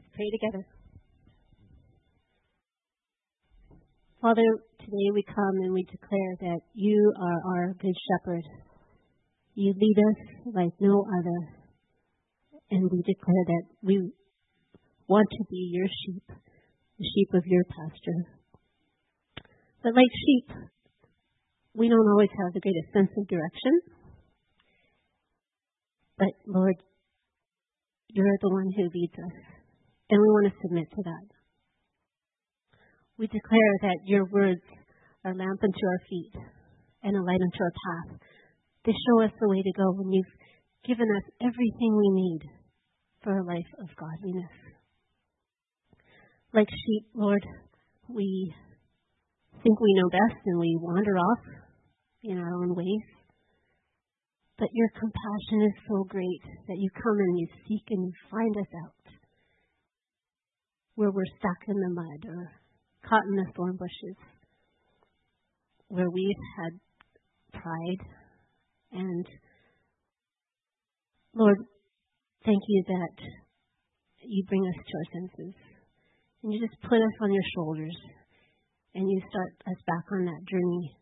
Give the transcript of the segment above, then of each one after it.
Let's pray together. Father, today we come and we declare that you are our good shepherd. You lead us like no other. And we declare that we want to be your sheep, the sheep of your pasture. But like sheep, we don't always have the greatest sense of direction. But Lord, you're the one who leads us. And we want to submit to that. We declare that your words are a lamp unto our feet and a light unto our path. They show us the way to go, and you've given us everything we need for a life of godliness. Like sheep, Lord, we think we know best and we wander off in our own ways. But your compassion is so great that you come and you seek and you find us out where we're stuck in the mud or caught in the thorn bushes, where we've had pride. And Lord, thank you that you bring us to our senses and you just put us on your shoulders and you start us back on that journey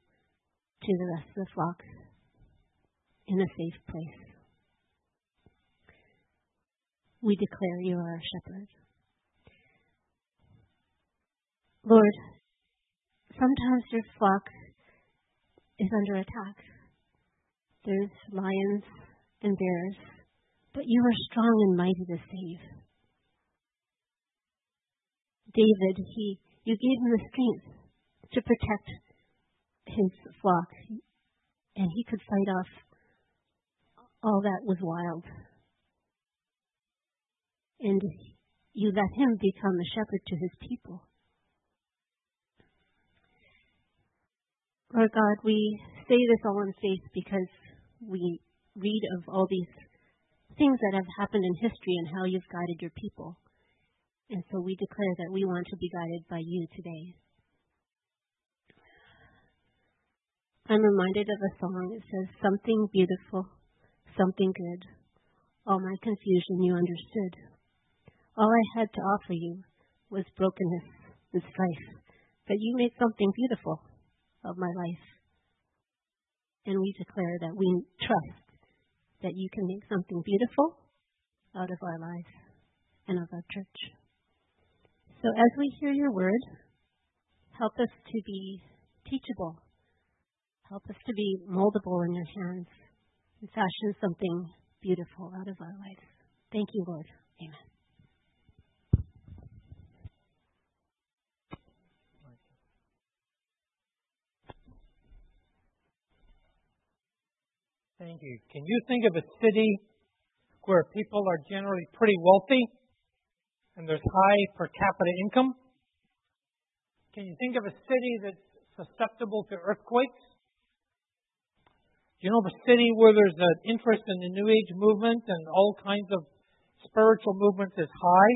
to the rest of the flock in a safe place. We declare you are our shepherd. Lord, sometimes your flock is under attack. There's lions and bears, but you are strong and mighty to save. David, he, you gave him the strength to protect his flock, and he could fight off all that was wild. And you let him become a shepherd to his people. Lord God, we say this all in faith because we read of all these things that have happened in history and how you've guided your people. And so we declare that we want to be guided by you today. I'm reminded of a song. It says, Something beautiful, something good. All my confusion you understood. All I had to offer you was brokenness and strife, but you made something beautiful of my life. And we declare that we trust that you can make something beautiful out of our lives and of our church. So as we hear your word, help us to be teachable. Help us to be moldable in your hands and fashion something beautiful out of our lives. Thank you, Lord. Amen. Thank you. Can you think of a city where people are generally pretty wealthy and there's high per capita income? Can you think of a city that's susceptible to earthquakes? Do you know of a city where there's an interest in the New Age movement and all kinds of spiritual movements is high?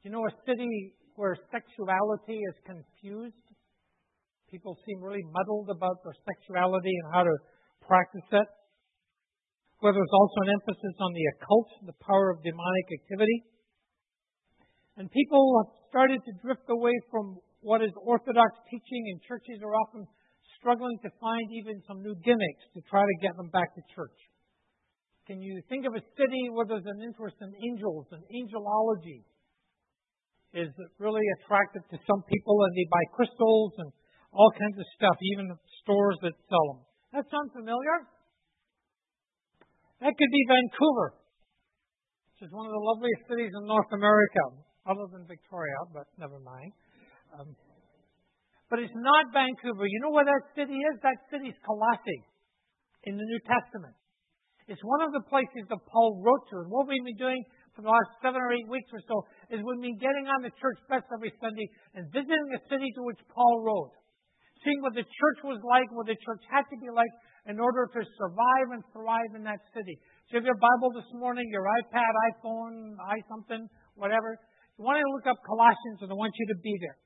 Do you know a city where sexuality is confused? People seem really muddled about their sexuality and how to practice it. Where there's also an emphasis on the occult, the power of demonic activity. And people have started to drift away from what is orthodox teaching, and churches are often struggling to find even some new gimmicks to try to get them back to church. Can you think of a city where there's an interest in angels and angelology? Is really attractive to some people, and they buy crystals and all kinds of stuff, even stores that sell them. That sound familiar? That could be Vancouver, which is one of the loveliest cities in North America, other than Victoria, but never mind. Um, but it's not Vancouver. You know where that city is? That city's Colossae in the New Testament. It's one of the places that Paul wrote to. And what we've been doing for the last seven or eight weeks or so is we've been getting on the church bus every Sunday and visiting the city to which Paul wrote seeing what the church was like, what the church had to be like in order to survive and thrive in that city. So if your Bible this morning, your iPad, iPhone, i something, whatever, you want to look up Colossians and I want you to be there.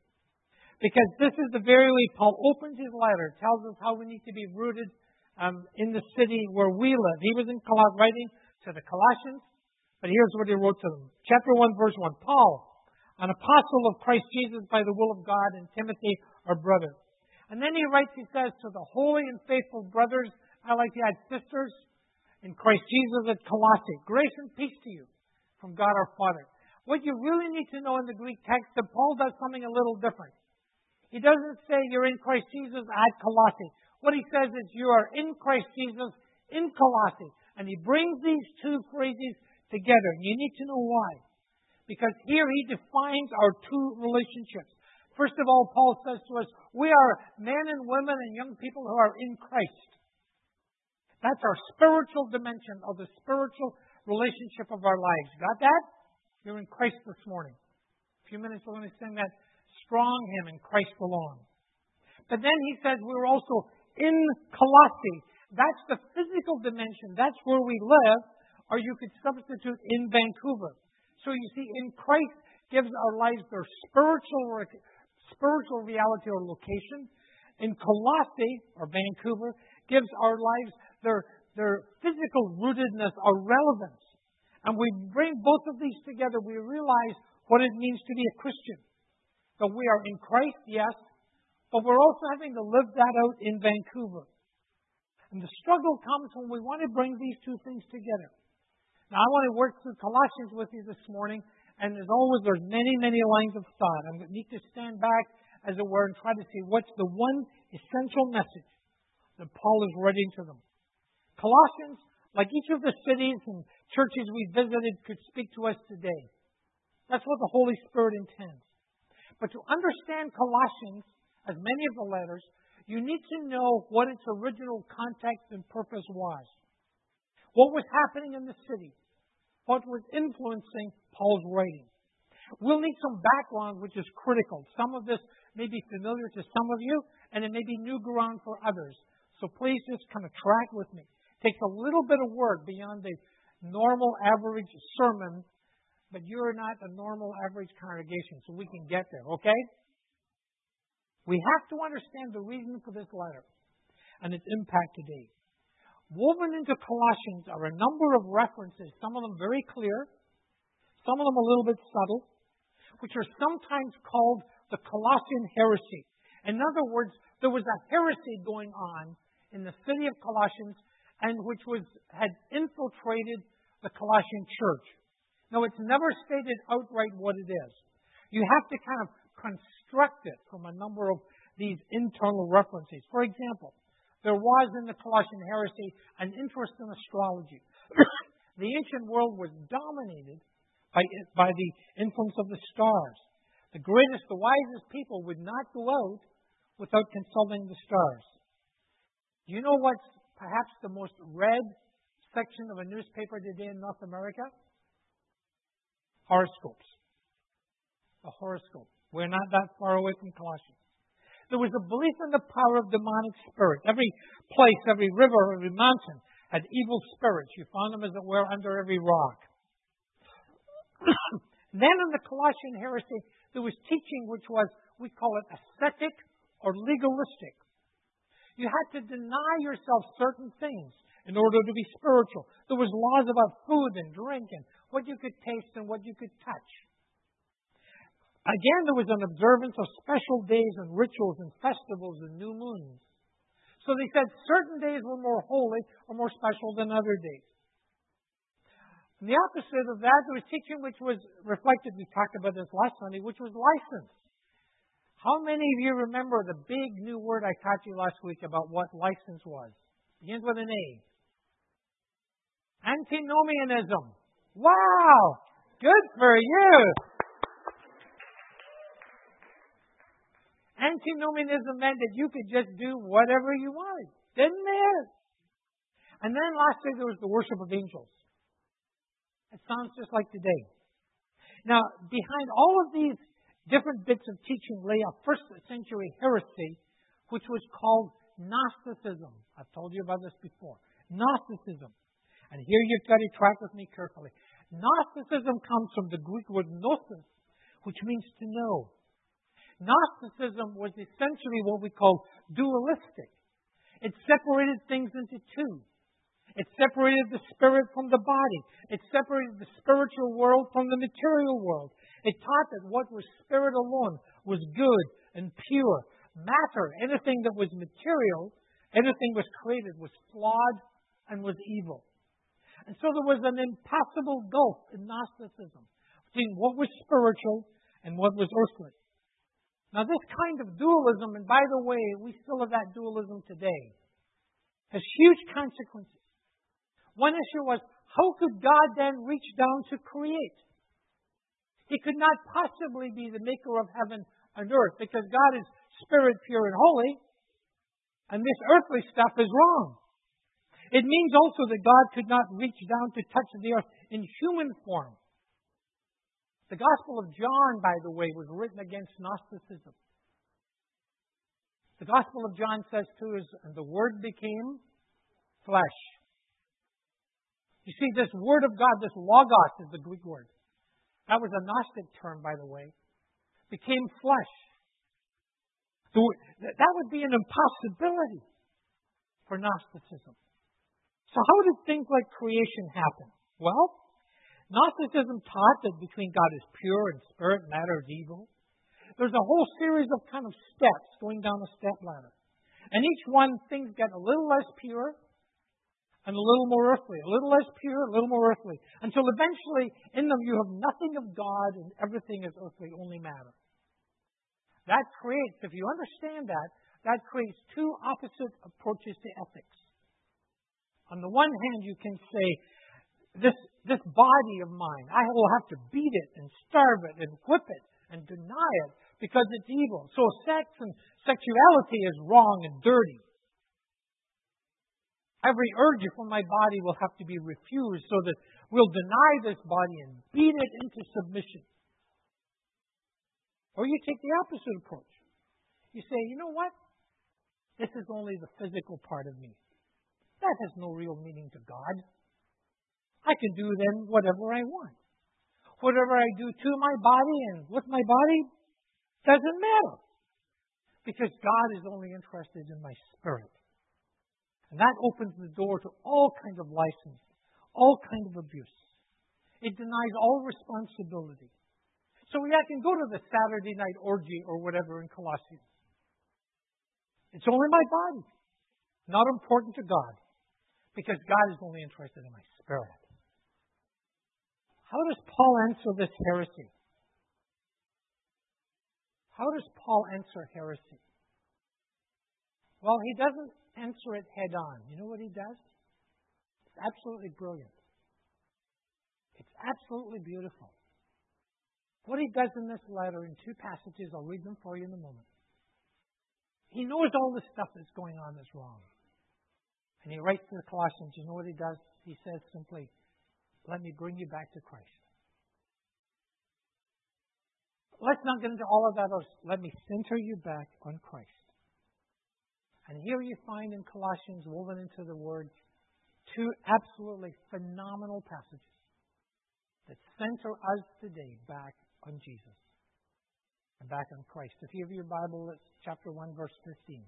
Because this is the very way Paul opens his letter, tells us how we need to be rooted um, in the city where we live. He was in Colossians writing to the Colossians, But here's what he wrote to them. Chapter 1, verse 1. Paul, an apostle of Christ Jesus by the will of God, and Timothy, our brother. And then he writes, he says, to the holy and faithful brothers, I like to add sisters, in Christ Jesus at Colossae. Grace and peace to you from God our Father. What you really need to know in the Greek text that Paul does something a little different. He doesn't say you're in Christ Jesus at Colossae. What he says is you are in Christ Jesus in Colossae. And he brings these two phrases together. And you need to know why. Because here he defines our two relationships. First of all, Paul says to us, we are men and women and young people who are in Christ. That's our spiritual dimension of the spiritual relationship of our lives. Got that? You're in Christ this morning. A few minutes we're going to sing that strong hymn in Christ alone. But then he says we're also in Colossae. That's the physical dimension. That's where we live. Or you could substitute in Vancouver. So you see, in Christ gives our lives their spiritual spiritual reality or location. In Colossae or Vancouver gives our lives their, their physical rootedness or relevance. And we bring both of these together, we realize what it means to be a Christian. That we are in Christ, yes, but we're also having to live that out in Vancouver. And the struggle comes when we want to bring these two things together. Now, I want to work through Colossians with you this morning, and as always, there's many, many lines of thought. To need to stand back, as it were, and try to see what's the one essential message that Paul is writing to them. Colossians, like each of the cities and churches we visited, could speak to us today. That's what the Holy Spirit intends. But to understand Colossians, as many of the letters, you need to know what its original context and purpose was. What was happening in the city? What was influencing Paul's writing? We'll need some background, which is critical. Some of this may be familiar to some of you, and it may be new ground for others. So please just kind of track with me takes a little bit of work beyond the normal average sermon, but you're not a normal average congregation, so we can get there, okay? We have to understand the reason for this letter and its impact today. Woven into Colossians are a number of references, some of them very clear, some of them a little bit subtle, which are sometimes called the Colossian heresy. In other words, there was a heresy going on in the city of Colossians and which was, had infiltrated the Colossian church. Now, it's never stated outright what it is. You have to kind of construct it from a number of these internal references. For example, there was in the Colossian heresy an interest in astrology. the ancient world was dominated by, by the influence of the stars. The greatest, the wisest people would not go out without consulting the stars. Do you know what's perhaps the most read section of a newspaper today in North America? Horoscopes. A horoscope. We're not that far away from Colossians. There was a belief in the power of demonic spirits. Every place, every river, every mountain had evil spirits. You found them, as it were, under every rock. then in the Colossian heresy, there was teaching which was, we call it ascetic or legalistic. You had to deny yourself certain things in order to be spiritual. There was laws about food and drink and what you could taste and what you could touch. Again, there was an observance of special days and rituals and festivals and new moons. So they said certain days were more holy or more special than other days. And the opposite of that, there was teaching which was reflected, we talked about this last Sunday, which was license. How many of you remember the big new word I taught you last week about what license was? It Begins with an A. Antinomianism. Wow! Good for you! Antinomianism meant that you could just do whatever you wanted, didn't it? And then lastly, there was the worship of angels. It sounds just like today. Now, behind all of these different bits of teaching lay a first century heresy, which was called Gnosticism. I've told you about this before. Gnosticism. And here you've got to track with me carefully. Gnosticism comes from the Greek word gnosis, which means to know. Gnosticism was essentially what we call dualistic. It separated things into two. It separated the spirit from the body. It separated the spiritual world from the material world. It taught that what was spirit alone was good and pure. Matter, anything that was material, anything was created, was flawed and was evil. And so there was an impassable gulf in Gnosticism between what was spiritual and what was earthly. Now, this kind of dualism, and by the way, we still have that dualism today, has huge consequences. One issue was how could God then reach down to create? He could not possibly be the maker of heaven and earth because God is spirit, pure, and holy, and this earthly stuff is wrong. It means also that God could not reach down to touch the earth in human form. The Gospel of John, by the way, was written against Gnosticism. The Gospel of John says too us, and the Word became flesh. You see, this Word of God, this Logos is the Greek word. That was a Gnostic term, by the way. Became flesh. That would be an impossibility for Gnosticism. So, how did things like creation happen? Well, Gnosticism taught that between God is pure and spirit, matter is evil. There's a whole series of kind of steps going down a step ladder. And each one, things get a little less pure and a little more earthly, a little less pure, a little more earthly, until eventually in them you have nothing of God and everything is earthly, only matter. That creates, if you understand that, that creates two opposite approaches to ethics. On the one hand, you can say, this, this body of mine, I will have to beat it and starve it and whip it and deny it because it's evil. So sex and sexuality is wrong and dirty. Every urge from my body will have to be refused so that we'll deny this body and beat it into submission. Or you take the opposite approach. You say, you know what? This is only the physical part of me. That has no real meaning to God. I can do then whatever I want. Whatever I do to my body and with my body doesn't matter. Because God is only interested in my spirit. And that opens the door to all kinds of license, all kinds of abuse. It denies all responsibility. So we I can go to the Saturday night orgy or whatever in Colossians. It's only my body, not important to God because God is only interested in my spirit. How does Paul answer this heresy? How does Paul answer heresy? Well, he doesn't answer it head on. You know what he does? It's absolutely brilliant. It's absolutely beautiful. What he does in this letter in two passages, I'll read them for you in a moment. He knows all the stuff that's going on that's wrong. And he writes to the Colossians, you know what he does? He says simply, Let me bring you back to Christ. Let's not get into all of that. Let me center you back on Christ. And here you find in Colossians, woven into the Word, two absolutely phenomenal passages that center us today back on Jesus and back on Christ. If you have your Bible, it's chapter 1, verse 15.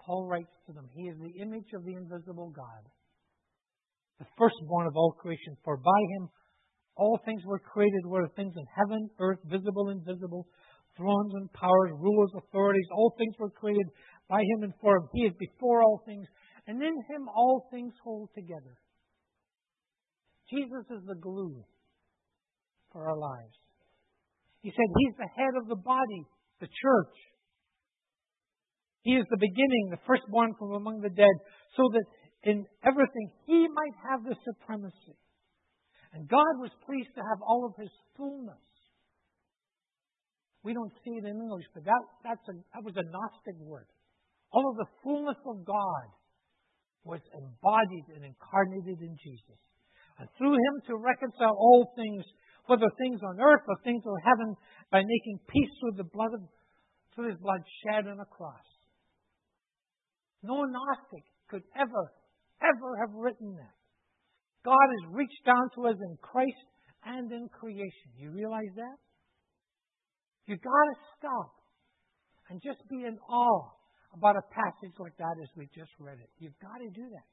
Paul writes to them, He is the image of the invisible God, the firstborn of all creation. For by him all things were created, whether things in heaven, earth, visible, and invisible, thrones and powers, rulers, authorities, all things were created by him and for him. He is before all things, and in him all things hold together. Jesus is the glue for our lives. He said he's the head of the body, the church. He is the beginning, the firstborn from among the dead, so that in everything he might have the supremacy. And God was pleased to have all of his fullness. We don't see it in English, but that, that's a, that was a Gnostic word. All of the fullness of God was embodied and incarnated in Jesus. And through him to reconcile all things, whether things on earth or things on heaven, by making peace through the blood of, through his blood shed on a cross. No Gnostic could ever, ever have written that. God has reached down to us in Christ and in creation. You realize that? You've got to stop and just be in awe about a passage like that as we just read it. You've got to do that.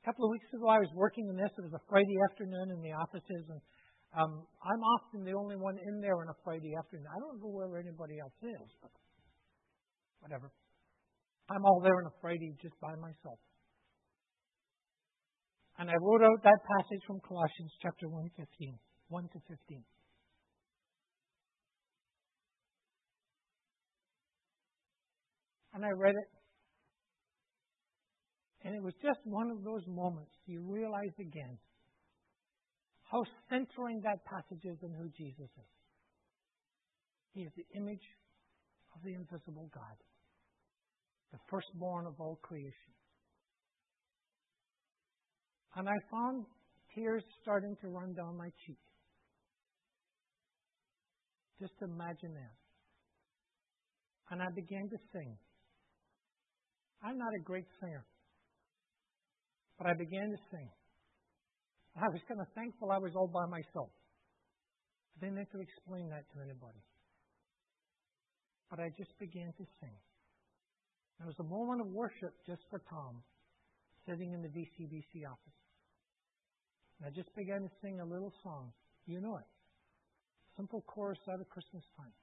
A couple of weeks ago, I was working on this. It was a Friday afternoon in the offices, and um, I'm often the only one in there on a Friday afternoon. I don't know where anybody else is, but whatever. I'm all there on a Friday just by myself. And I wrote out that passage from Colossians chapter 1, 15, 1 to 15. And I read it. And it was just one of those moments you realize again how centering that passage is in who Jesus is. He is the image of the invisible God, the firstborn of all creation. And I found tears starting to run down my cheek. Just imagine that. And I began to sing. I'm not a great singer, but I began to sing. I was kind of thankful I was all by myself. I didn't have to explain that to anybody. But I just began to sing. There was a moment of worship just for Tom, sitting in the VCBC office. And I just began to sing a little song. You know it. Simple chorus out of Christmas time.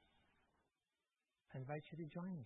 I invite you to join me.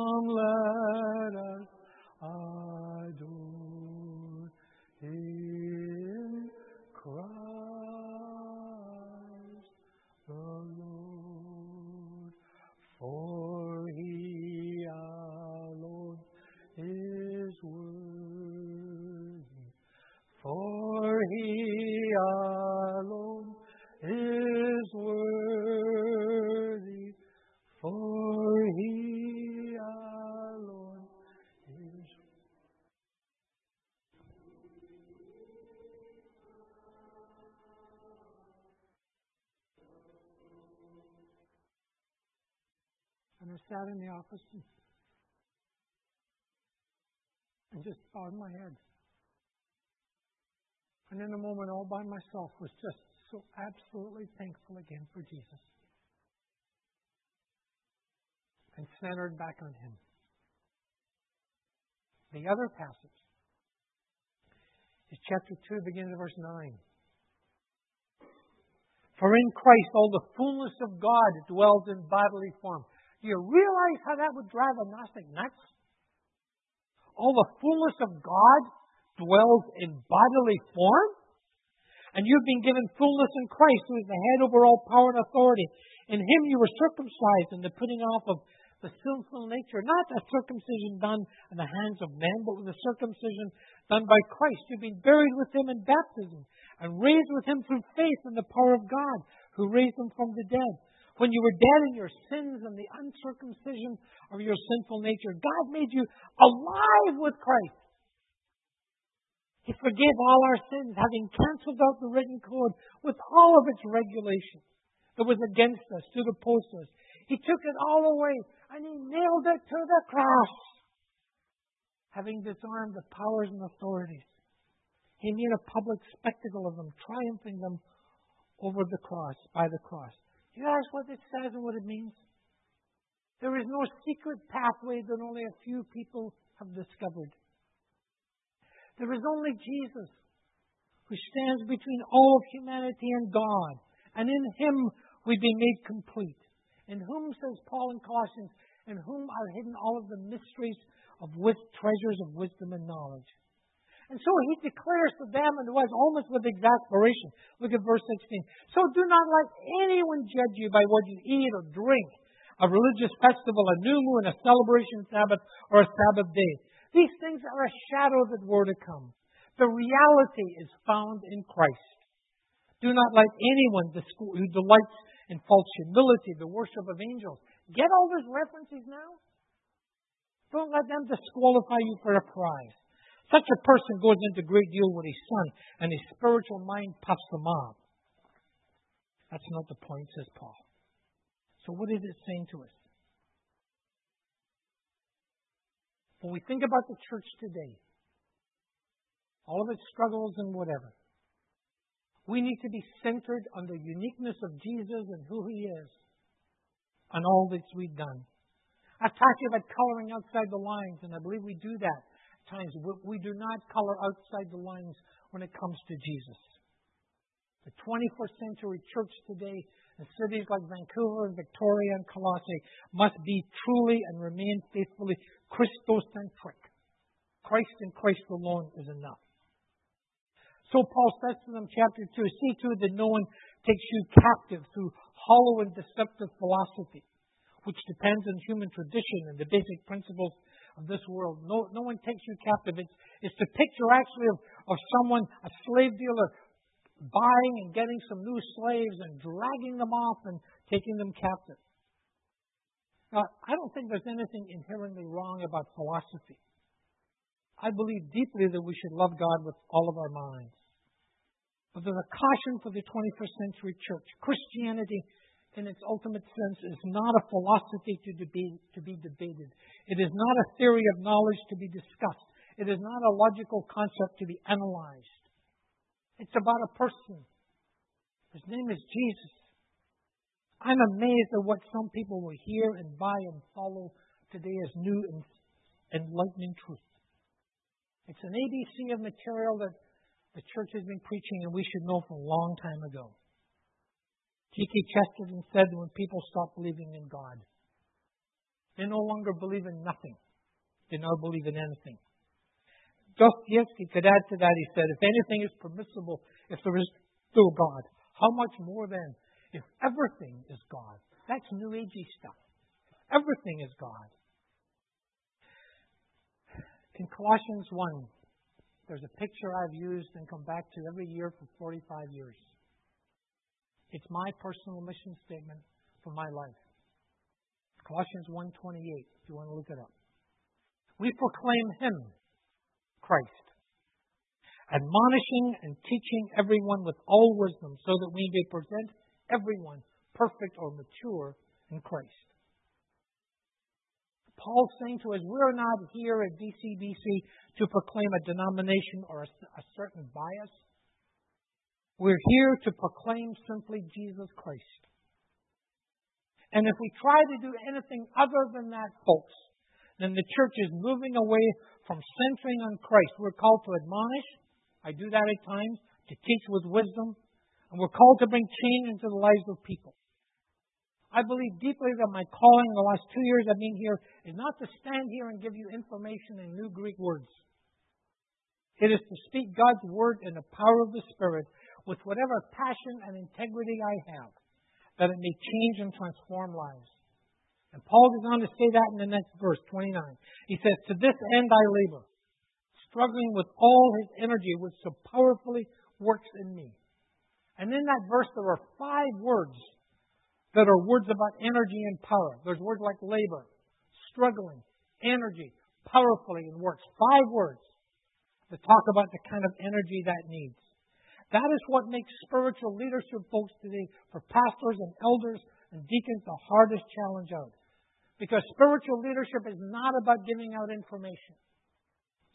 and, just bowed my head. And in a moment, all by myself, was just so absolutely thankful again for Jesus. And centered back on Him. The other passage is chapter 2, beginning of verse 9. For in Christ all the fullness of God dwells in bodily form. Do you realize how that would drive a Gnostic nuts? All the fullness of God dwells in bodily form? And you've been given fullness in Christ, who is the head over all power and authority. In him you were circumcised in the putting off of the sinful nature, not a circumcision done in the hands of men, but with a circumcision done by Christ. You've been buried with him in baptism and raised with him through faith in the power of God, who raised him from the dead. When you were dead in your sins and the uncircumcision of your sinful nature, God made you alive with Christ. He forgave all our sins, having canceled out the written code with all of its regulations that was against us, to the posters. He took it all away and he nailed it to the cross. Having disarmed the powers and authorities, he made a public spectacle of them, triumphing them over the cross, by the cross. Do you ask what it says and what it means? There is no secret pathway that only a few people have discovered. There is only Jesus who stands between all of humanity and God. And in him we've been made complete. In whom, says Paul in Colossians, in whom are hidden all of the mysteries of treasures of wisdom and knowledge. And so he declares to them and us almost with exasperation. Look at verse 16. So do not let anyone judge you by what you eat or drink, a religious festival, a new moon, a celebration Sabbath, or a Sabbath day. These things are a shadow that were to come. The reality is found in Christ. Do not let anyone who delights in false humility, the worship of angels. Get all those references now? Don't let them disqualify you for a prize. Such a person goes into great deal with his son, and his spiritual mind puffs him up. That's not the point, says Paul. So, what is it saying to us? when we think about the church today, all of its struggles and whatever, we need to be centered on the uniqueness of Jesus and who He is and all that we've done. I've talked about coloring outside the lines, and I believe we do that at times. We do not color outside the lines when it comes to Jesus. The 21st century church today in cities like Vancouver, Victoria, and Colossae must be truly and remain faithfully Christocentric. Christ and Christ alone is enough. So Paul says to them, chapter 2, see to it that no one takes you captive through hollow and deceptive philosophy, which depends on human tradition and the basic principles of this world. No, no one takes you captive. It's, it's the picture actually of, of someone, a slave dealer, buying and getting some new slaves and dragging them off and taking them captive. Now, I don't think there's anything inherently wrong about philosophy. I believe deeply that we should love God with all of our minds. But there's a caution for the 21st century church. Christianity, in its ultimate sense, is not a philosophy to, to be debated. It is not a theory of knowledge to be discussed. It is not a logical concept to be analyzed. It's about a person. His name is Jesus. I'm amazed at what some people will hear and buy and follow today as new and enlightening truth. It's an ABC of material that the church has been preaching and we should know from a long time ago. G.K. Chesterton said that when people stop believing in God, they no longer believe in nothing. They now believe in anything. Dostoevsky could add to that, he said, if anything is permissible, if there is still God, how much more then if everything is God? That's New Agey stuff. Everything is God. In Colossians 1, there's a picture I've used and come back to every year for 45 years. It's my personal mission statement for my life. Colossians 1:28, if you want to look it up. We proclaim him, Christ, admonishing and teaching everyone with all wisdom so that we may present everyone perfect or mature in Christ. Paul's saying to us, we're not here at VCBC to proclaim a denomination or a, a certain bias. We're here to proclaim simply Jesus Christ. And if we try to do anything other than that, folks, then the church is moving away from centering on Christ. We're called to admonish. I do that at times, to teach with wisdom. And we're called to bring change into the lives of people. I believe deeply that my calling the last two years I've been here is not to stand here and give you information in new Greek words. It is to speak God's word in the power of the Spirit with whatever passion and integrity I have, that it may change and transform lives. And Paul goes on to say that in the next verse, 29. He says, To this end I labor, struggling with all his energy, which so powerfully works in me. And in that verse, there are five words that are words about energy and power. There's words like labor, struggling, energy, powerfully, and works. Five words that talk about the kind of energy that needs. That is what makes spiritual leadership folks today for pastors and elders and deacons the hardest challenge out. Because spiritual leadership is not about giving out information.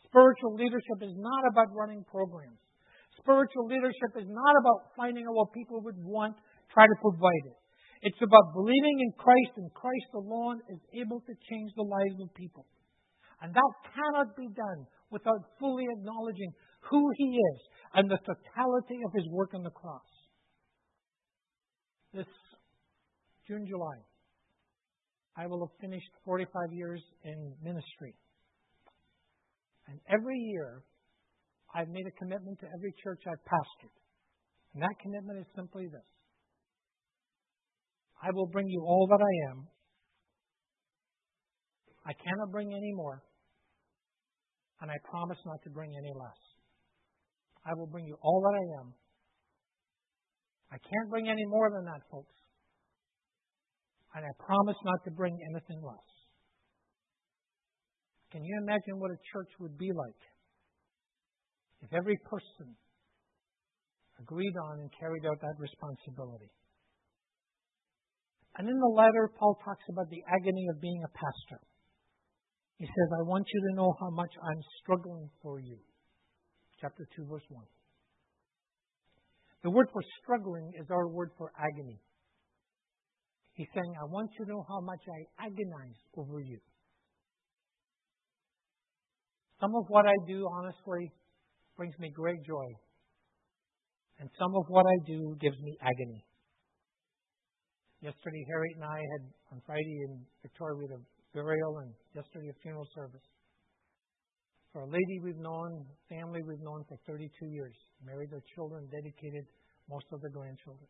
Spiritual leadership is not about running programs. Spiritual leadership is not about finding out what people would want, try to provide it. It's about believing in Christ and Christ alone is able to change the lives of people. And that cannot be done without fully acknowledging who He is and the totality of His work on the cross. This June, July, I will have finished 45 years in ministry. And every year, I've made a commitment to every church I've pastored. And that commitment is simply this I will bring you all that I am. I cannot bring any more, and I promise not to bring any less. I will bring you all that I am. I can't bring any more than that, folks. And I promise not to bring anything less. Can you imagine what a church would be like if every person agreed on and carried out that responsibility? And in the letter, Paul talks about the agony of being a pastor. He says, I want you to know how much I'm struggling for you. Chapter 2, verse 1. The word for struggling is our word for agony. He's saying, I want you to know how much I agonize over you. Some of what I do, honestly, brings me great joy. And some of what I do gives me agony. Yesterday, Harriet and I had, on Friday in Victoria, we had a burial and yesterday a funeral service. For a lady we've known, family we've known for 32 years, married their children, dedicated most of their grandchildren.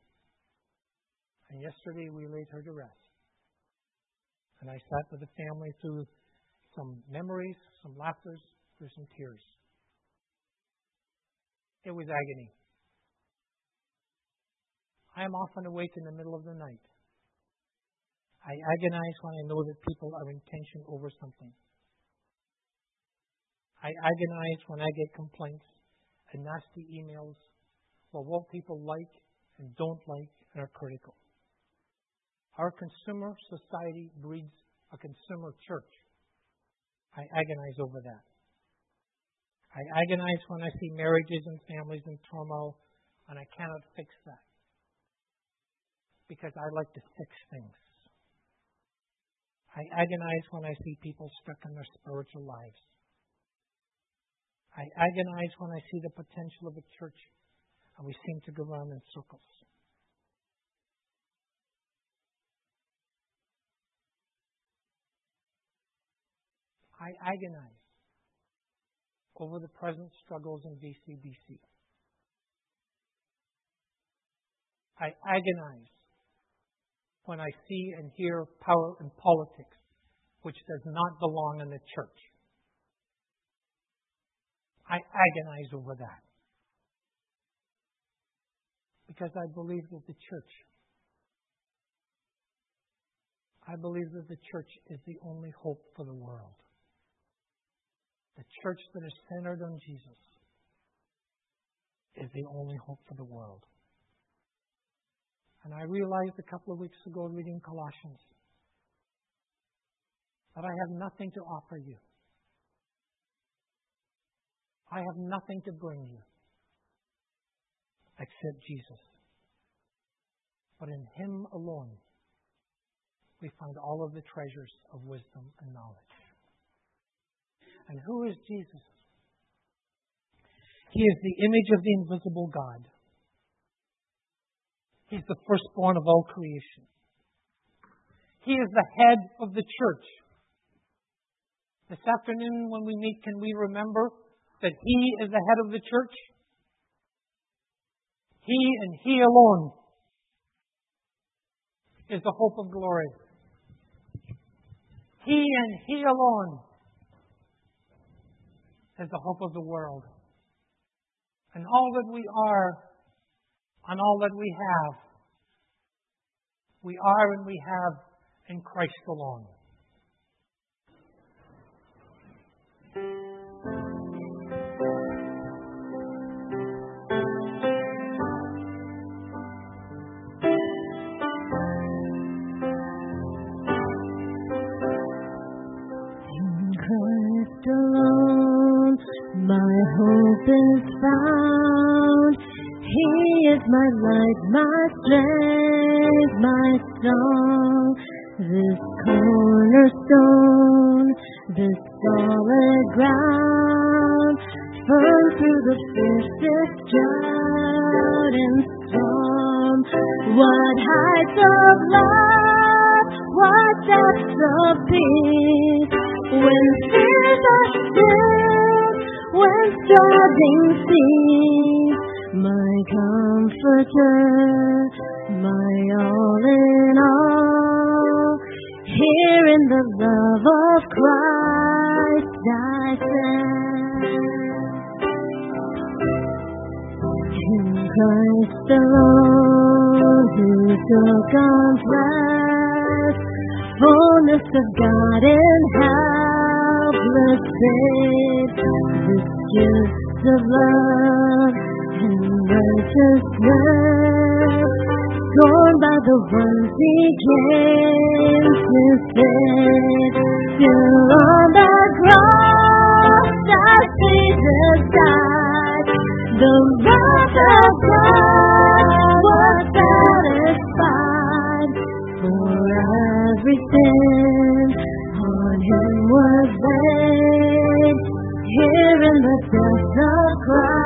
And yesterday we laid her to rest. And I sat with the family through some memories, some laughters, through some tears. It was agony. I am often awake in the middle of the night. I agonize when I know that people are in tension over something. I agonize when I get complaints and nasty emails about what people like and don't like and are critical. Our consumer society breeds a consumer church. I agonize over that. I agonize when I see marriages and families in turmoil, and I cannot fix that. Because I like to fix things. I agonize when I see people stuck in their spiritual lives. I agonize when I see the potential of a church and we seem to go around in circles. I agonize over the present struggles in VCBC. I agonize when I see and hear power and politics, which does not belong in the church. I agonize over that. Because I believe that the church, I believe that the church is the only hope for the world. The church that is centered on Jesus is the only hope for the world. And I realized a couple of weeks ago reading Colossians that I have nothing to offer you. I have nothing to bring you except Jesus. But in Him alone, we find all of the treasures of wisdom and knowledge. And who is Jesus? He is the image of the invisible God. He's the firstborn of all creation. He is the head of the church. This afternoon, when we meet, can we remember that He is the head of the church? He and He alone is the hope of glory. He and He alone is the hope of the world. And all that we are and all that we have, we are and we have in Christ alone. My life, my strength, my song. This cornerstone, this solid ground, firm through the fiercest drought and storm. What heights of love, what depths of peace, when fears are still, when storming seas comforter, my all in all. Here in the love of Christ I stand. In Christ alone, who took on flesh, fullness of God in helpless faith, this gift of love righteousness, scorned by the ones he came to save. Still on the cross, the wrath of God was satisfied for every sin on was laid. Here in the death of Christ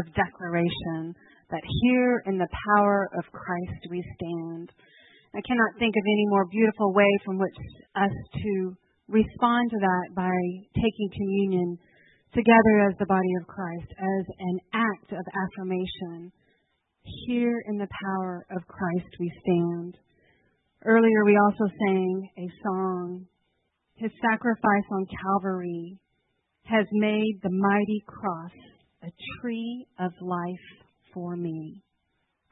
of declaration that here in the power of Christ we stand. I cannot think of any more beautiful way from which us to respond to that by taking communion together as the body of Christ, as an act of affirmation. Here in the power of Christ we stand. Earlier we also sang a song. His sacrifice on Calvary has made the mighty cross a tree of life for me.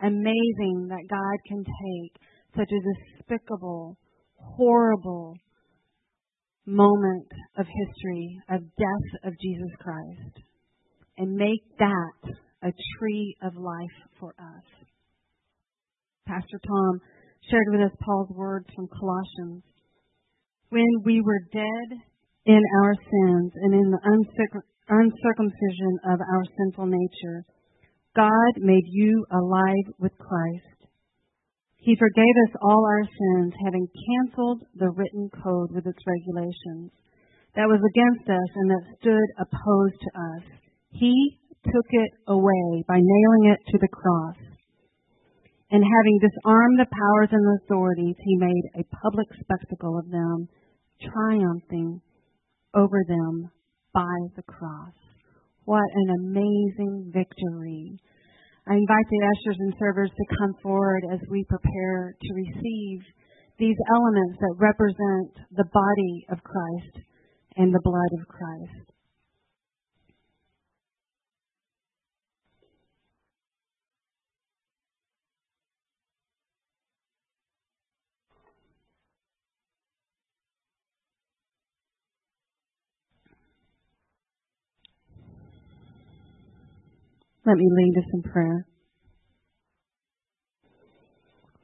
Amazing that God can take such a despicable, horrible moment of history of death of Jesus Christ and make that a tree of life for us. Pastor Tom shared with us Paul's words from Colossians. When we were dead in our sins and in the uncircumcision of our sinful nature, God made you alive with Christ. He forgave us all our sins, having canceled the written code with its regulations that was against us and that stood opposed to us. He took it away by nailing it to the cross. And having disarmed the powers and authorities, he made a public spectacle of them, triumphing over them by the cross. What an amazing victory. I invite the ushers and servers to come forward as we prepare to receive these elements that represent the body of Christ and the blood of Christ. Let me lead us in prayer.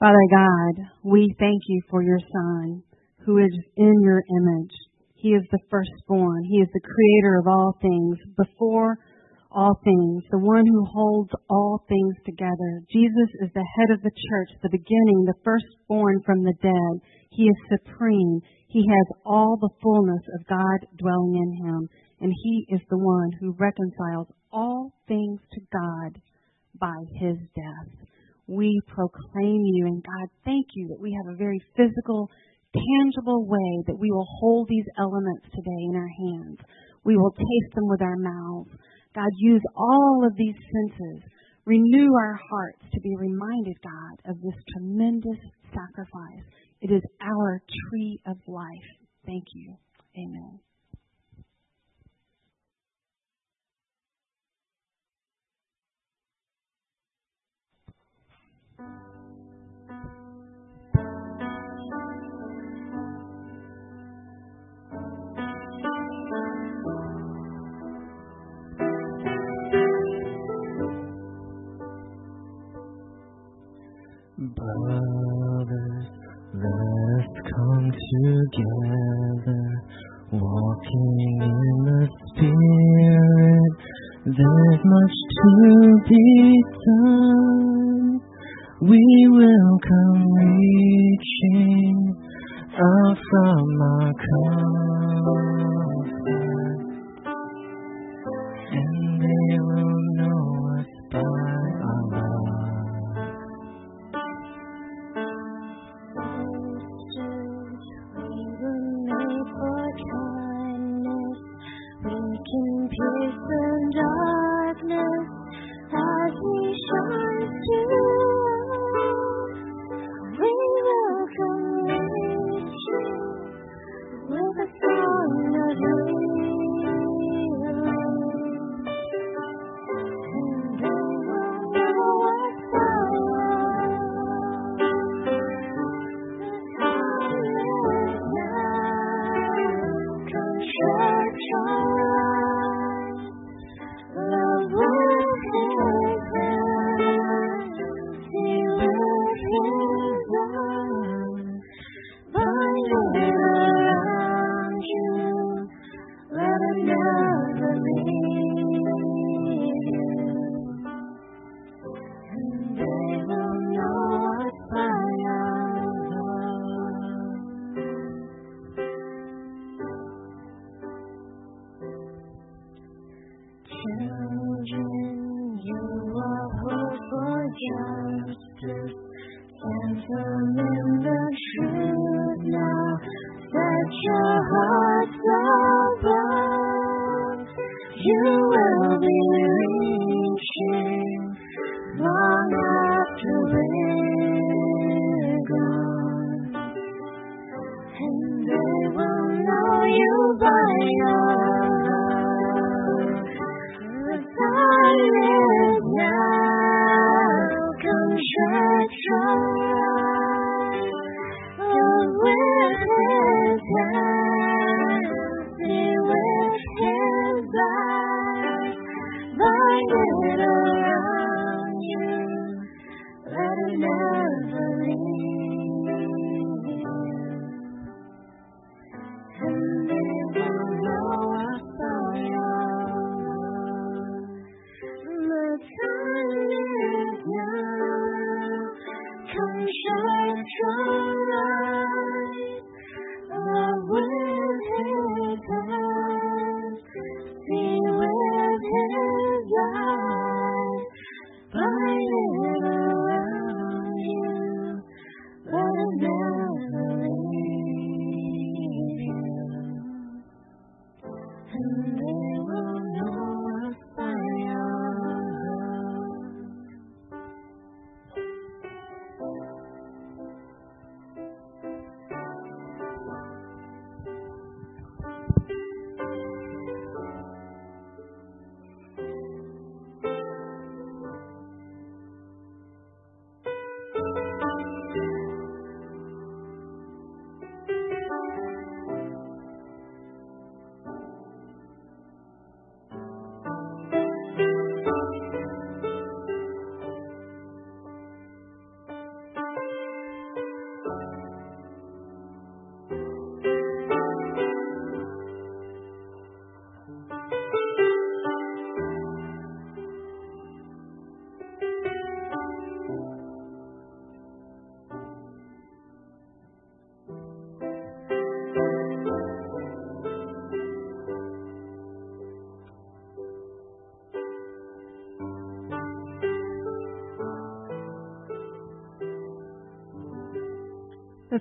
Father God, we thank you for your Son who is in your image. He is the firstborn. He is the creator of all things, before all things, the one who holds all things together. Jesus is the head of the church, the beginning, the firstborn from the dead. He is supreme. He has all the fullness of God dwelling in him, and he is the one who reconciles all things to God by his death. We proclaim you, and God, thank you that we have a very physical, tangible way that we will hold these elements today in our hands. We will taste them with our mouths. God, use all of these senses. Renew our hearts to be reminded, God, of this tremendous sacrifice. It is our tree of life. Thank you. Amen. Brothers, let's come together, walking in the Spirit. There's much to be done. We will come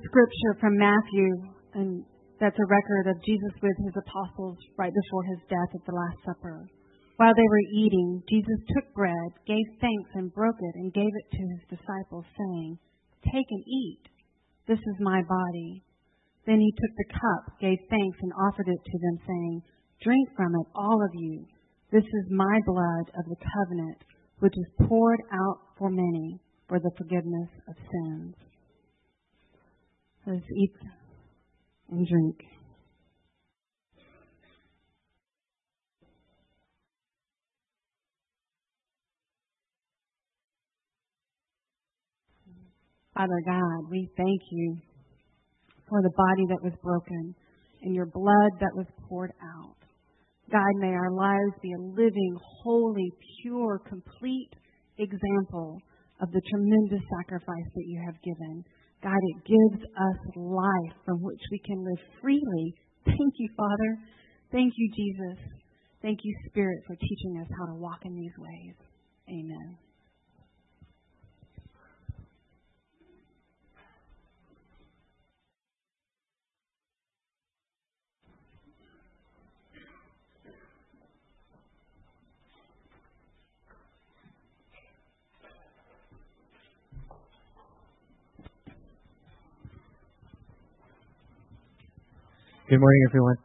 scripture from Matthew, and that's a record of Jesus with his apostles right before his death at the Last Supper. While they were eating, Jesus took bread, gave thanks, and broke it, and gave it to his disciples, saying, Take and eat. This is my body. Then he took the cup, gave thanks, and offered it to them, saying, Drink from it, all of you. This is my blood of the covenant, which is poured out for many for the forgiveness of sins. Let's eat and drink. Father God, we thank you for the body that was broken and your blood that was poured out. God, may our lives be a living, holy, pure, complete example of the tremendous sacrifice that you have given. God, it gives us life from which we can live freely. Thank you, Father. Thank you, Jesus. Thank you, Spirit, for teaching us how to walk in these ways. Amen. Good morning, everyone.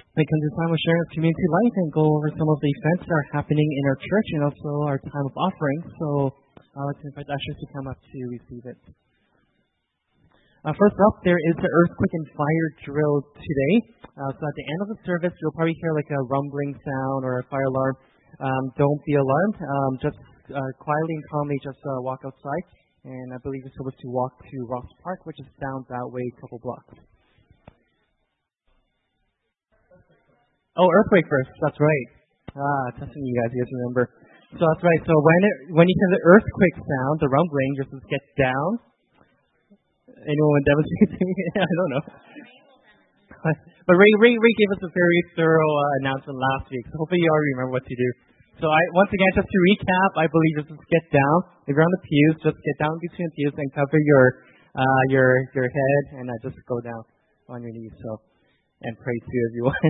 We come to time of sharing community life and go over some of the events that are happening in our church and also our time of offering. So I'd like to invite ushers to come up to receive it. Uh, first up, there is the earthquake and fire drill today. Uh, so at the end of the service, you'll probably hear like a rumbling sound or a fire alarm. Um, don't be alarmed. Um, just uh, quietly and calmly just uh, walk outside. And I believe you're supposed to walk to Ross Park, which is down that way a couple blocks. Oh, earthquake first. That's right. Ah, testing you guys. You guys remember? So that's right. So when it when you hear the earthquake sound, the rumbling, just get down. Anyone devastating? I don't know. but Ray, Ray, Ray gave us a very thorough uh, announcement last week, so hopefully you already remember what to do. So I, once again, just to recap, I believe just get down. If you're on the pews, just get down between the pews and cover your uh, your your head, and uh, just go down on your knees. So and pray too if you want.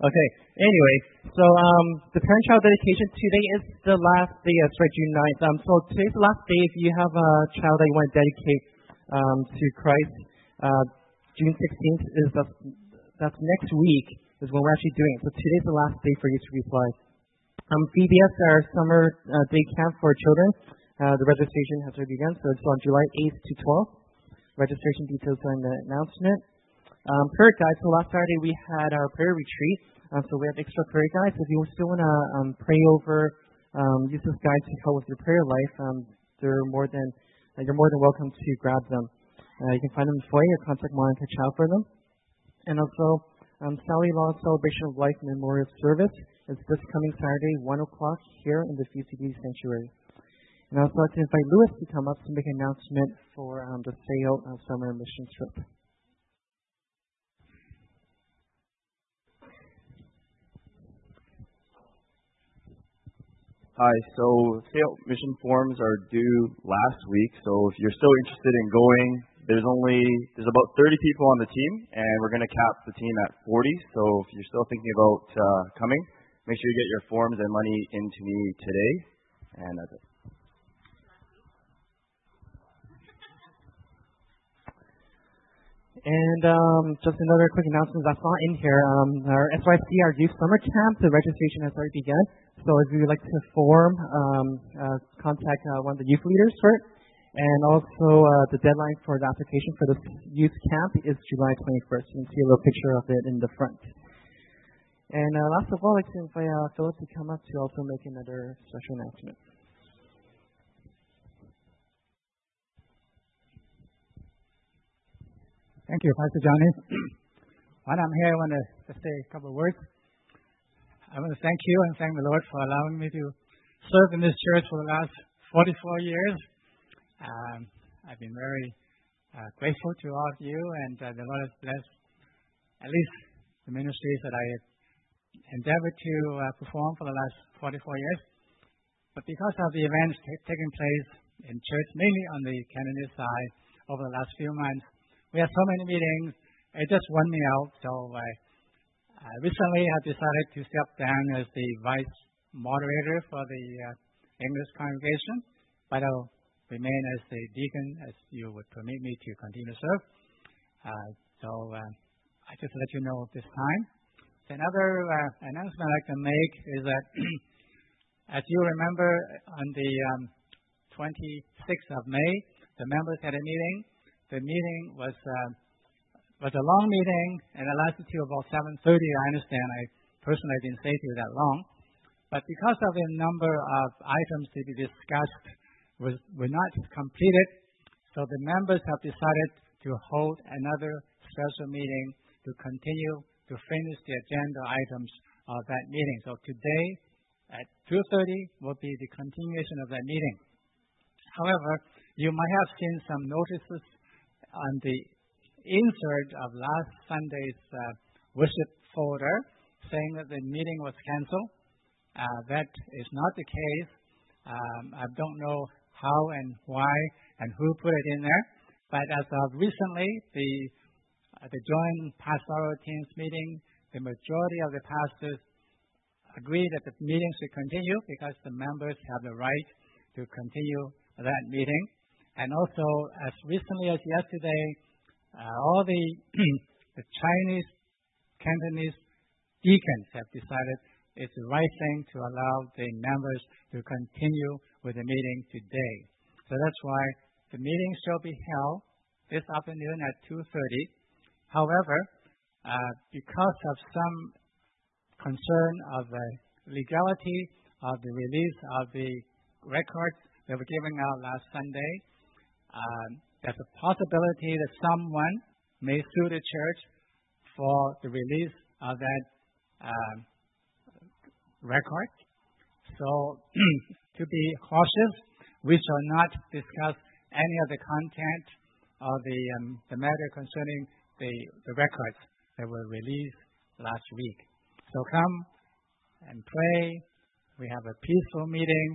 Okay. Anyway, so um, the parent-child dedication today is the last day. That's right, June 9th. Um, so today's the last day. If you have a child that you want to dedicate um, to Christ, uh, June 16th is the, that's next week is when we're actually doing it. So today's the last day for you to reply. Um, VBS, our summer uh, day camp for children, uh, the registration has already begun. So it's on July 8th to 12th. Registration details are in the announcement. Um, prayer guide. So last Saturday we had our prayer retreat. Um, so we have extra prayer guides. If you still want to um, pray over, um, use this guide to help with your prayer life. Um, they're more than uh, you're more than welcome to grab them. Uh, you can find them in the foyer or contact Monica Chow for them. And also, um, Sally Law Celebration of Life Memorial Service is this coming Saturday, 1 o'clock here in the FCB Sanctuary. And I'd also like to invite Lewis to come up to make an announcement for um, the sale uh, Summer Mission Trip. Hi, so mission forms are due last week, so if you're still interested in going, there's only there's about 30 people on the team, and we're going to cap the team at 40. So if you're still thinking about uh, coming, make sure you get your forms and money into me today, and that's it. And um, just another quick announcement that's not in here. Um, our SYC, our youth summer camp, the registration has already begun. So if you would like to form, um, uh, contact uh, one of the youth leaders for it. And also uh, the deadline for the application for this youth camp is July 21st. You can see a little picture of it in the front. And uh, last of all, I'd like to invite uh, Philip to come up to also make another special announcement. Thank you, Pastor Johnny. While I'm here, I want to just say a couple of words. I want to thank you and thank the Lord for allowing me to serve in this church for the last 44 years. Um, I've been very uh, grateful to all of you, and uh, the Lord has blessed at least the ministries that I have endeavored to uh, perform for the last 44 years. But because of the events t- taking place in church, mainly on the Canada side, over the last few months. We had so many meetings, it just won me out. So I recently have decided to step down as the vice moderator for the uh, English congregation, but I'll remain as the deacon as you would permit me to continue to serve. Uh, so uh, I just let you know this time. Another announcement I'd like to make is that, as you remember, on the um, 26th of May, the members had a meeting. The meeting was uh, was a long meeting, and it lasted till about 7:30. I understand. I personally didn't stay till that long, but because of the number of items to be discussed was were not completed, so the members have decided to hold another special meeting to continue to finish the agenda items of that meeting. So today at 2:30 will be the continuation of that meeting. However, you might have seen some notices on the insert of last Sunday's uh, worship folder saying that the meeting was canceled. Uh, that is not the case. Um, I don't know how and why and who put it in there, but as of recently, the uh, the joint pastoral teams meeting, the majority of the pastors agreed that the meeting should continue because the members have the right to continue that meeting. And also, as recently as yesterday, all the, the Chinese Cantonese deacons have decided it's the right thing to allow the members to continue with the meeting today. So that's why the meeting shall be held this afternoon at 2:30. However, uh, because of some concern of the legality of the release of the records that were given out last Sunday, um, there's a possibility that someone may sue the church for the release of that um, record. So, to be cautious, we shall not discuss any of the content of the, um, the matter concerning the, the records that were released last week. So come and pray. We have a peaceful meeting,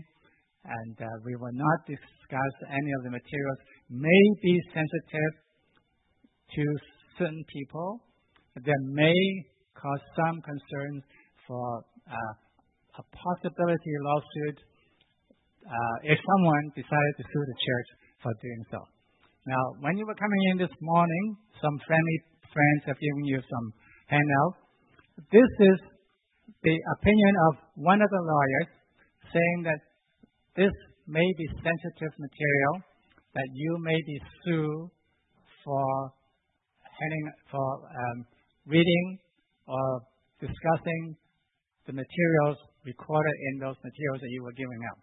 and uh, we will not discuss any of the materials may be sensitive to certain people. That may cause some concerns for uh, a possibility lawsuit uh, if someone decided to sue the church for doing so. Now, when you were coming in this morning, some friendly friends have given you some handout. This is the opinion of one of the lawyers saying that this may be sensitive material that you may be sued for um, reading or discussing the materials recorded in those materials that you were giving out.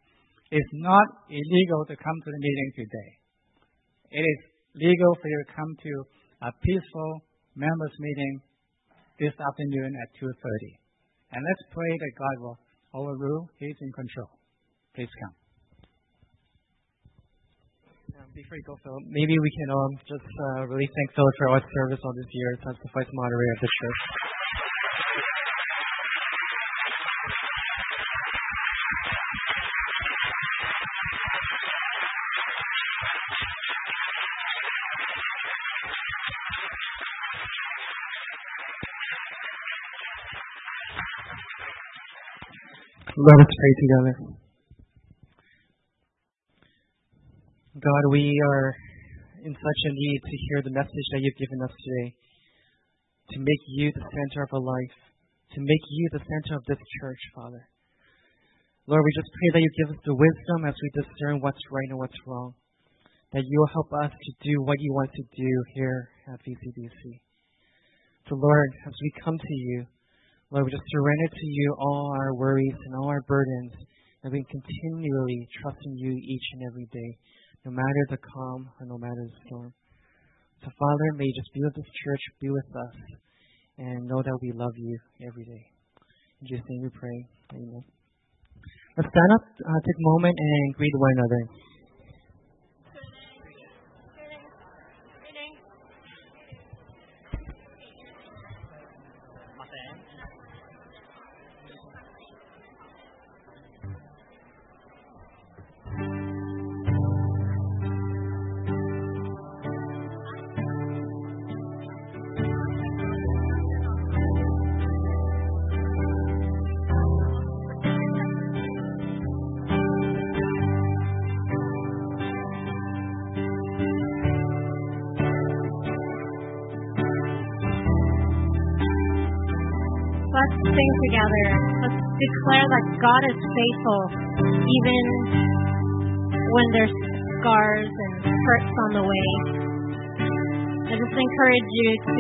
It's not illegal to come to the meeting today. It is legal for you to come to a peaceful members meeting this afternoon at 2:30. And let's pray that God will overrule. He's in control. Please come before you go, Phil, maybe we can um, just uh, really thank Phil for all his service all this year as the vice moderator of the church. Let us pray together. God, we are in such a need to hear the message that you've given us today, to make you the center of our life, to make you the center of this church, Father. Lord, we just pray that you give us the wisdom as we discern what's right and what's wrong, that you will help us to do what you want to do here at VCBC. So, Lord, as we come to you, Lord, we just surrender to you all our worries and all our burdens, and we continually trust in you each and every day no matter the calm or no matter the storm. So, Father, may you just be with this church, be with us, and know that we love you every day. In Jesus' name we pray. Amen. Let's stand up, uh, take a moment, and greet one another. Sing together. Let's declare that God is faithful even when there's scars and hurts on the way. I just encourage you to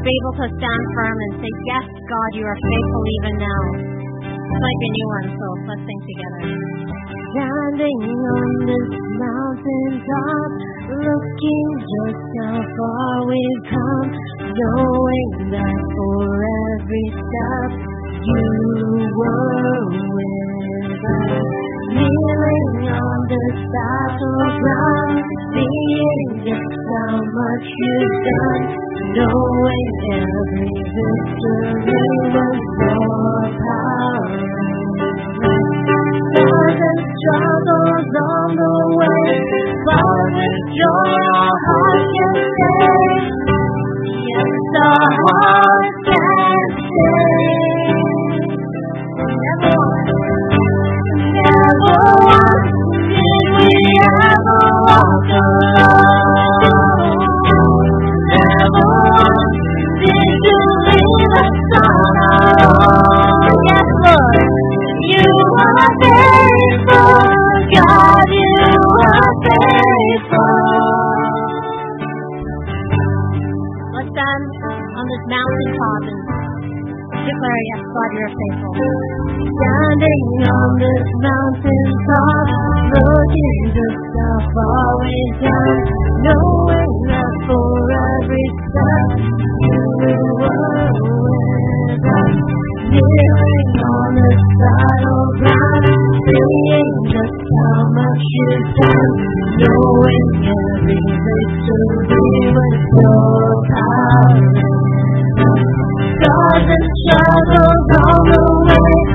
be able to stand firm and say, Yes, God, you are faithful even now. It's like a new one, so let's sing together. Standing on this mountaintop, looking just how far we've come, knowing that for every step you were with us. Kneeling on this battleground, seeing just how much you've done, knowing every victory was yes, just how much you've done, knowing every victory was your power. Stars and struggles on the way,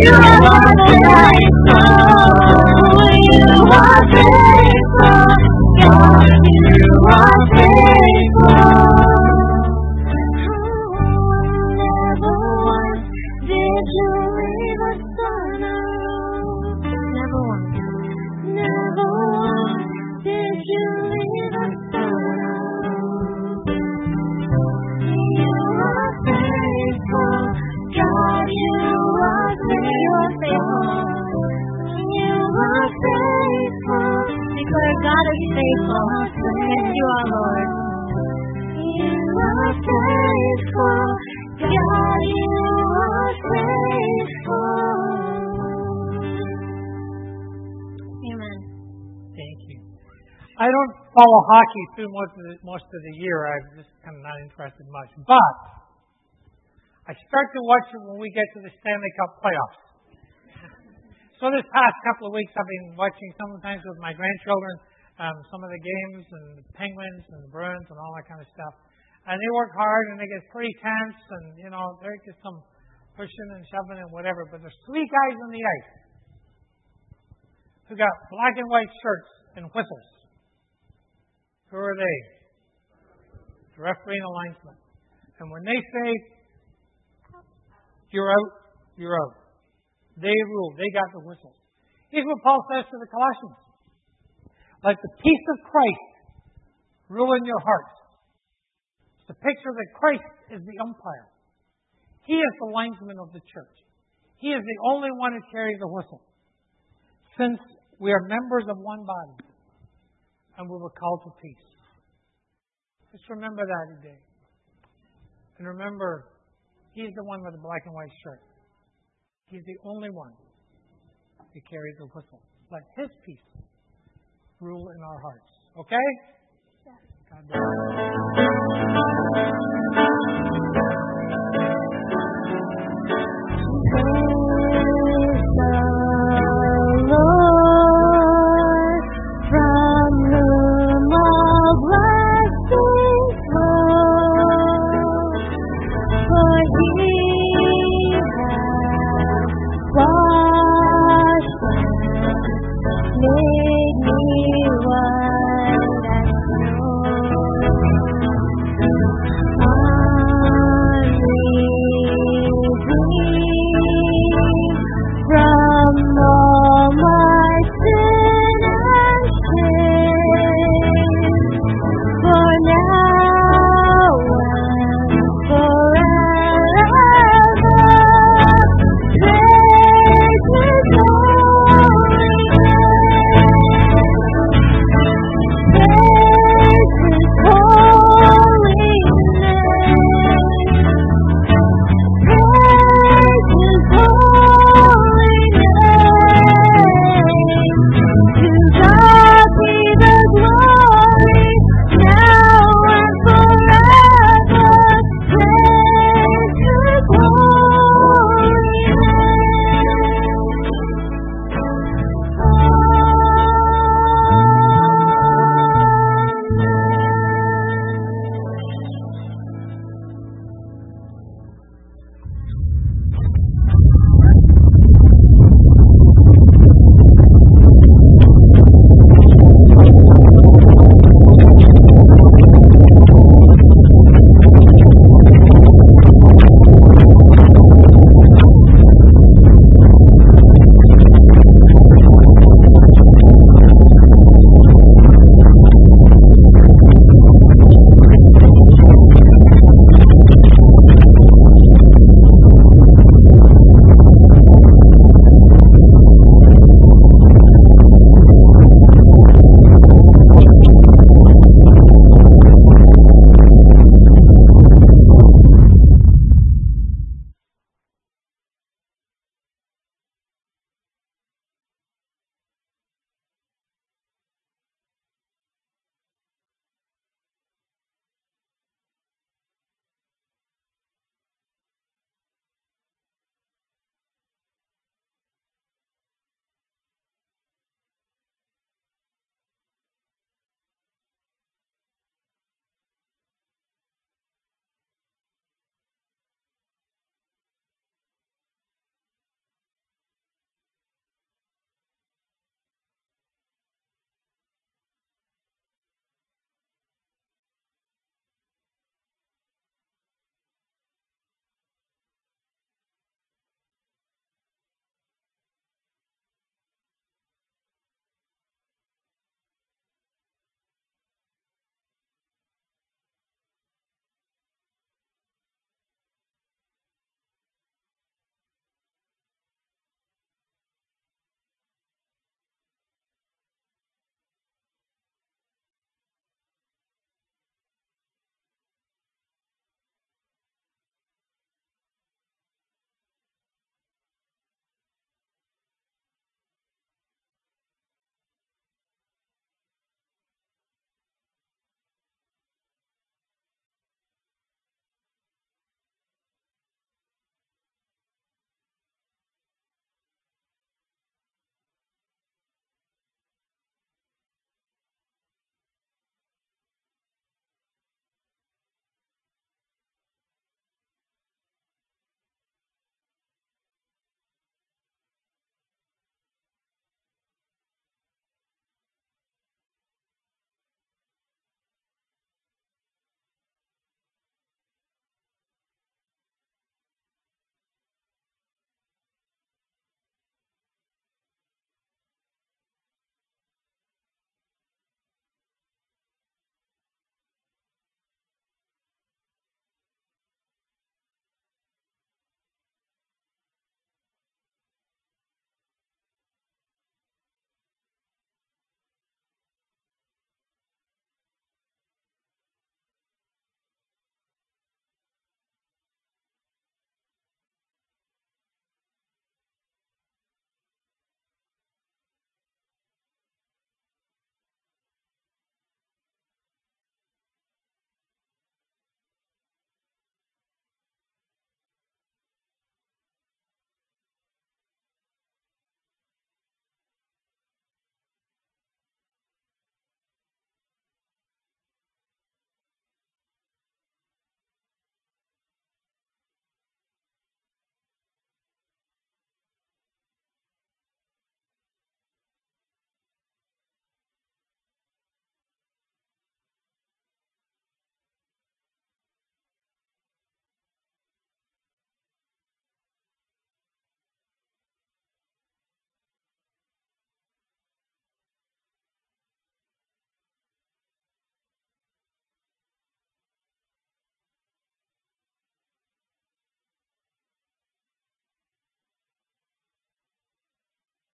you follow hockey through most of the, most of the year. I'm just kind of not interested much. But I start to watch it when we get to the Stanley Cup playoffs. So this past couple of weeks, I've been watching sometimes with my grandchildren um, some of the games and the Penguins and the Bruins and all that kind of stuff. And they work hard and they get pretty tense and you know there's just some pushing and shoving and whatever. But there's three guys on the ice who got black and white shirts and whistles. Who are they? The referee and the linesman. And when they say you're out, You're out. They rule. They got the whistle. Here's what Paul says to the Colossians. Let the peace of Christ rule in your hearts. It's a picture that Christ is the umpire. He is the linesman of the church. He is the only one who carries the whistle. Since we are members of one body and we were called to peace. Just remember that today. And remember, he's the one with the black and white shirt. He's the only one who carries the whistle. Let his peace rule in our hearts. Okay? Yes. God bless.